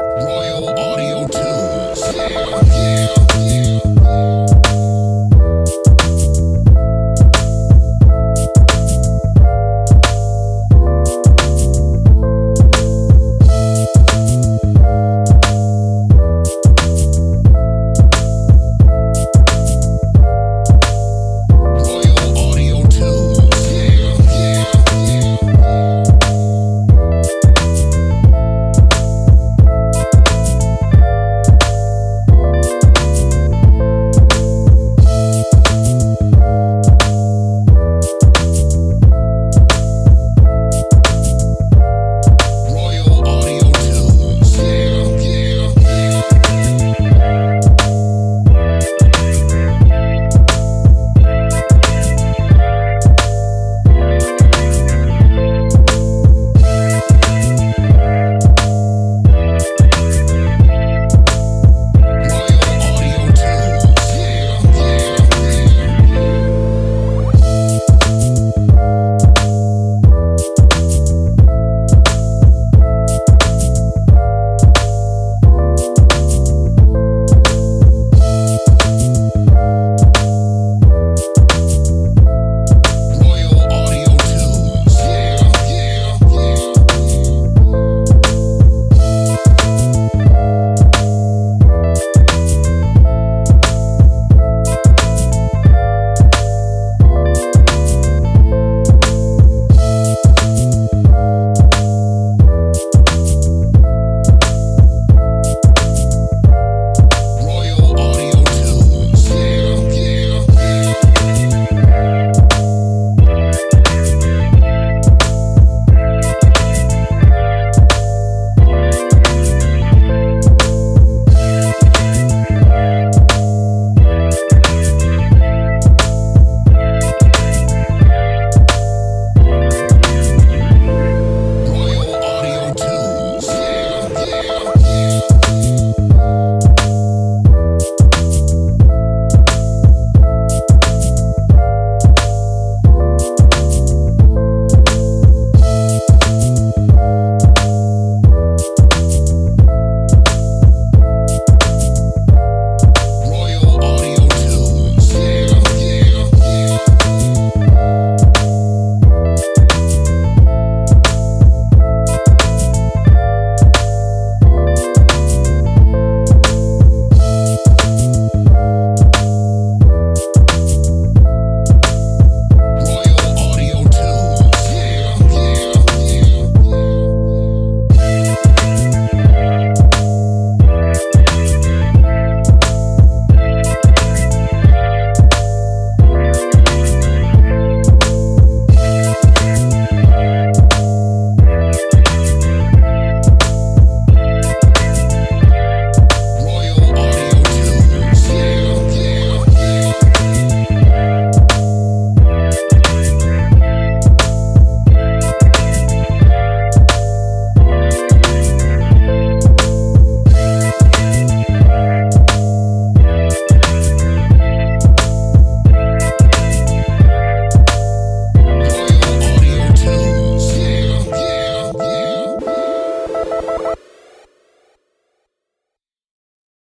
Royal